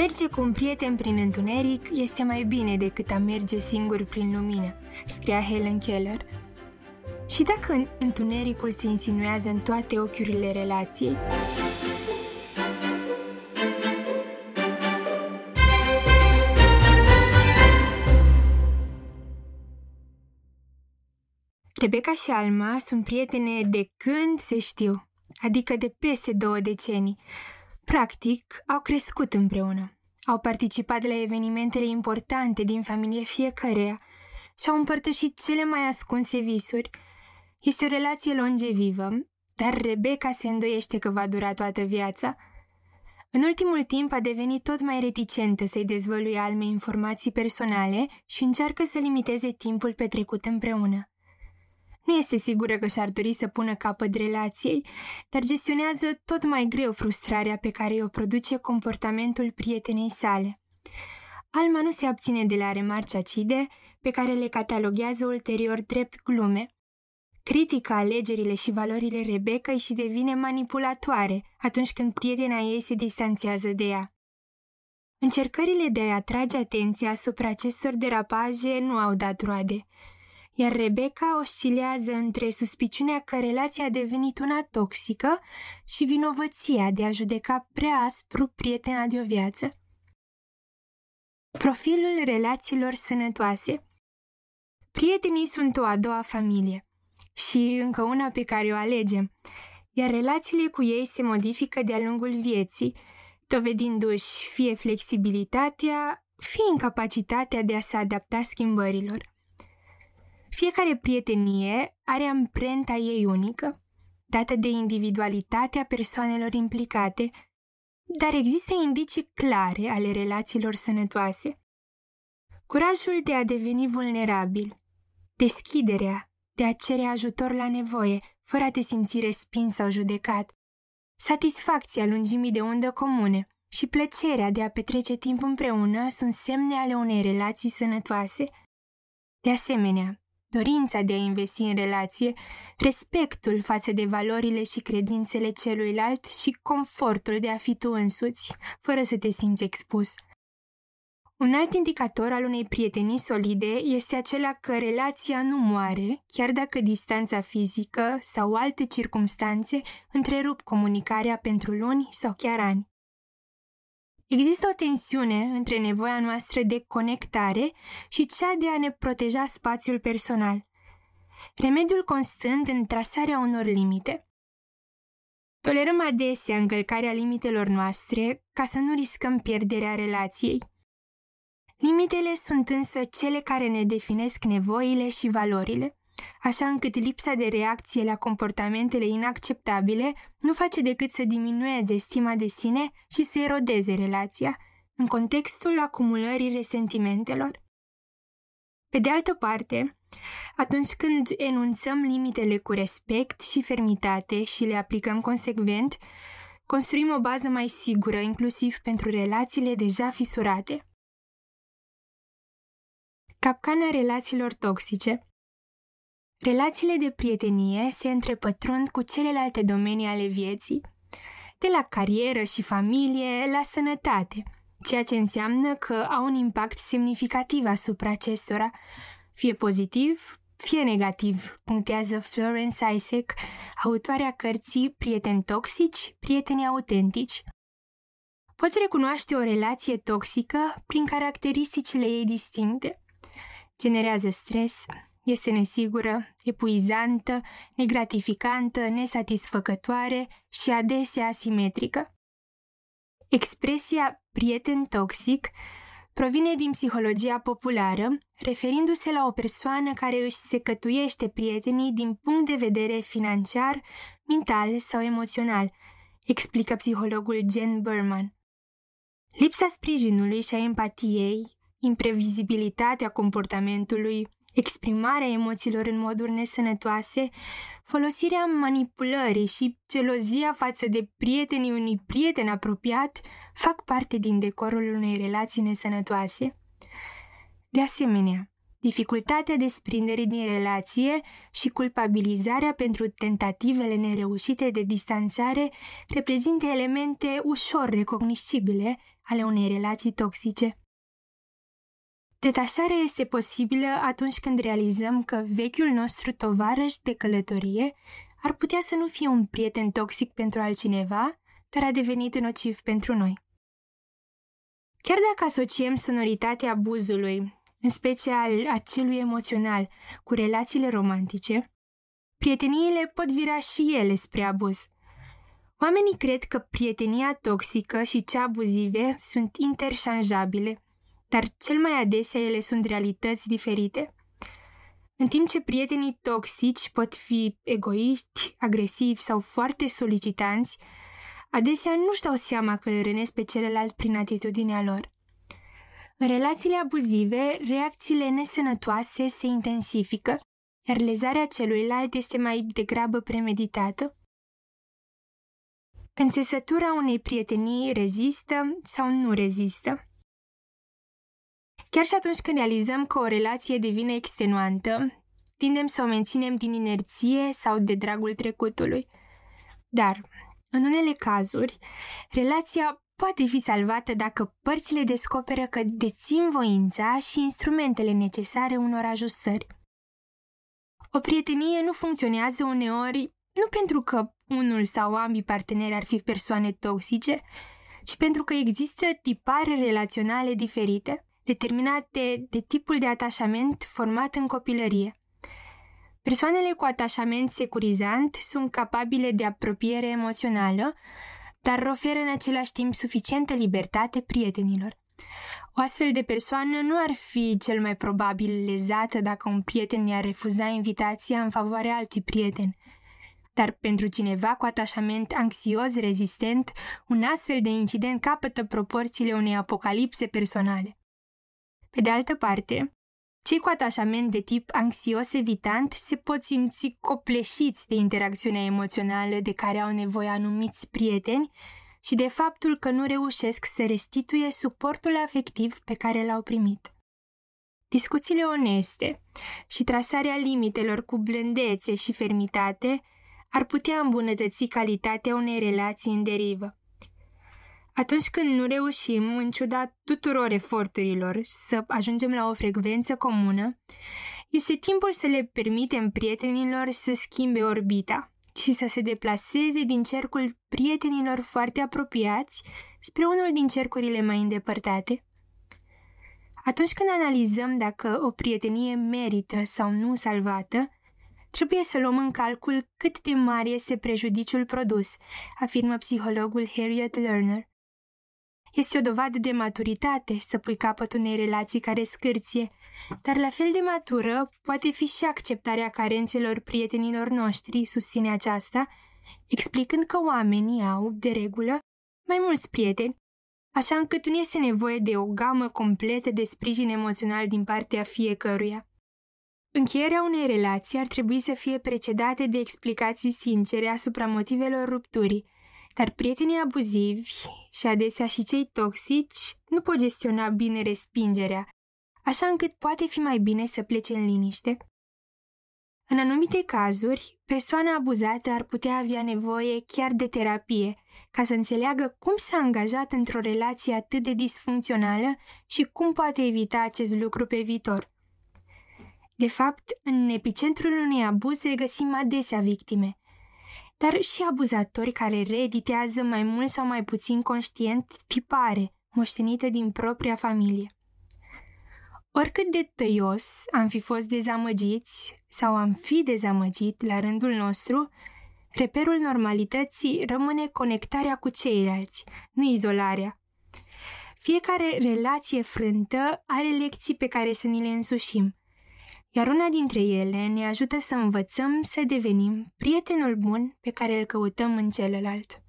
merge cu un prieten prin întuneric este mai bine decât a merge singur prin lumină, scria Helen Keller. Și dacă întunericul se insinuează în toate ochiurile relației, Rebecca și Alma sunt prietene de când se știu, adică de peste două decenii. Practic, au crescut împreună. Au participat la evenimentele importante din familie fiecăreia și au împărtășit cele mai ascunse visuri. Este o relație longevivă, dar Rebecca se îndoiește că va dura toată viața. În ultimul timp a devenit tot mai reticentă să-i dezvăluie alme informații personale și încearcă să limiteze timpul petrecut împreună. Nu este sigură că și-ar dori să pună capăt relației, dar gestionează tot mai greu frustrarea pe care o produce comportamentul prietenei sale. Alma nu se abține de la remarci acide, pe care le cataloghează ulterior drept glume. Critică alegerile și valorile Rebecca și devine manipulatoare atunci când prietena ei se distanțează de ea. Încercările de a atrage atenția asupra acestor derapaje nu au dat roade iar Rebecca oscilează între suspiciunea că relația a devenit una toxică și vinovăția de a judeca prea aspru prietena de o viață. Profilul relațiilor sănătoase Prietenii sunt o a doua familie și încă una pe care o alegem, iar relațiile cu ei se modifică de-a lungul vieții, dovedindu-și fie flexibilitatea, fie incapacitatea de a se adapta schimbărilor. Fiecare prietenie are amprenta ei unică, dată de individualitatea persoanelor implicate, dar există indicii clare ale relațiilor sănătoase. Curajul de a deveni vulnerabil, deschiderea de a cere ajutor la nevoie, fără a te simți respins sau judecat, satisfacția lungimii de undă comune și plăcerea de a petrece timp împreună sunt semne ale unei relații sănătoase. De asemenea, dorința de a investi în relație, respectul față de valorile și credințele celuilalt și confortul de a fi tu însuți, fără să te simți expus. Un alt indicator al unei prietenii solide este acela că relația nu moare, chiar dacă distanța fizică sau alte circumstanțe întrerup comunicarea pentru luni sau chiar ani. Există o tensiune între nevoia noastră de conectare și cea de a ne proteja spațiul personal. Remediul constând în trasarea unor limite. Tolerăm adesea încălcarea limitelor noastre ca să nu riscăm pierderea relației. Limitele sunt însă cele care ne definesc nevoile și valorile așa încât lipsa de reacție la comportamentele inacceptabile nu face decât să diminueze stima de sine și să erodeze relația, în contextul acumulării resentimentelor. Pe de altă parte, atunci când enunțăm limitele cu respect și fermitate și le aplicăm consecvent, construim o bază mai sigură, inclusiv pentru relațiile deja fisurate. Capcana relațiilor toxice Relațiile de prietenie se întrepătrund cu celelalte domenii ale vieții, de la carieră și familie la sănătate, ceea ce înseamnă că au un impact semnificativ asupra acestora, fie pozitiv, fie negativ, punctează Florence Isaac, autoarea cărții Prieteni toxici, prieteni autentici. Poți recunoaște o relație toxică prin caracteristicile ei distincte. Generează stres, este nesigură, epuizantă, negratificantă, nesatisfăcătoare și adesea asimetrică. Expresia prieten toxic provine din psihologia populară, referindu-se la o persoană care își secătuiește prietenii din punct de vedere financiar, mental sau emoțional, explică psihologul Jen Berman. Lipsa sprijinului și a empatiei, imprevizibilitatea comportamentului, exprimarea emoțiilor în moduri nesănătoase, folosirea manipulării și gelozia față de prietenii unui prieten apropiat fac parte din decorul unei relații nesănătoase. De asemenea, dificultatea desprinderii din relație și culpabilizarea pentru tentativele nereușite de distanțare reprezintă elemente ușor recognoscibile ale unei relații toxice. Detașarea este posibilă atunci când realizăm că vechiul nostru tovarăș de călătorie ar putea să nu fie un prieten toxic pentru altcineva, dar a devenit nociv pentru noi. Chiar dacă asociem sonoritatea abuzului, în special acelui emoțional, cu relațiile romantice, prieteniile pot vira și ele spre abuz. Oamenii cred că prietenia toxică și cea abuzive sunt interșanjabile, dar cel mai adesea ele sunt realități diferite. În timp ce prietenii toxici pot fi egoiști, agresivi sau foarte solicitanți, adesea nu-și dau seama că îl rănesc pe celălalt prin atitudinea lor. În relațiile abuzive, reacțiile nesănătoase se intensifică, iar lezarea celuilalt este mai degrabă premeditată. Când țesătura unei prietenii rezistă sau nu rezistă. Chiar și atunci când realizăm că o relație devine extenuantă, tindem să o menținem din inerție sau de dragul trecutului. Dar, în unele cazuri, relația poate fi salvată dacă părțile descoperă că dețin voința și instrumentele necesare unor ajustări. O prietenie nu funcționează uneori nu pentru că unul sau ambii parteneri ar fi persoane toxice, ci pentru că există tipare relaționale diferite, determinate de tipul de atașament format în copilărie. Persoanele cu atașament securizant sunt capabile de apropiere emoțională, dar oferă în același timp suficientă libertate prietenilor. O astfel de persoană nu ar fi cel mai probabil lezată dacă un prieten i-ar refuza invitația în favoarea altui prieten. Dar pentru cineva cu atașament anxios rezistent, un astfel de incident capătă proporțiile unei apocalipse personale. Pe de altă parte, cei cu atașament de tip anxios evitant se pot simți copleșiți de interacțiunea emoțională de care au nevoie anumiți prieteni și de faptul că nu reușesc să restituie suportul afectiv pe care l-au primit. Discuțiile oneste și trasarea limitelor cu blândețe și fermitate ar putea îmbunătăți calitatea unei relații în derivă. Atunci când nu reușim, în ciuda tuturor eforturilor, să ajungem la o frecvență comună, este timpul să le permitem prietenilor să schimbe orbita și să se deplaseze din cercul prietenilor foarte apropiați spre unul din cercurile mai îndepărtate. Atunci când analizăm dacă o prietenie merită sau nu salvată, trebuie să luăm în calcul cât de mare este prejudiciul produs, afirmă psihologul Harriet Lerner. Este o dovadă de maturitate să pui capăt unei relații care scârție, dar la fel de matură poate fi și acceptarea carențelor prietenilor noștri, susține aceasta, explicând că oamenii au, de regulă, mai mulți prieteni, așa încât nu este nevoie de o gamă completă de sprijin emoțional din partea fiecăruia. Încheierea unei relații ar trebui să fie precedate de explicații sincere asupra motivelor rupturii, dar prietenii abuzivi și adesea și cei toxici nu pot gestiona bine respingerea, așa încât poate fi mai bine să plece în liniște. În anumite cazuri, persoana abuzată ar putea avea nevoie chiar de terapie, ca să înțeleagă cum s-a angajat într-o relație atât de disfuncțională și cum poate evita acest lucru pe viitor. De fapt, în epicentrul unui abuz regăsim adesea victime, dar și abuzatori care reeditează mai mult sau mai puțin conștient tipare moștenită din propria familie. Oricât de tăios am fi fost dezamăgiți sau am fi dezamăgit la rândul nostru, reperul normalității rămâne conectarea cu ceilalți, nu izolarea. Fiecare relație frântă are lecții pe care să ni le însușim, iar una dintre ele ne ajută să învățăm să devenim prietenul bun pe care îl căutăm în celălalt.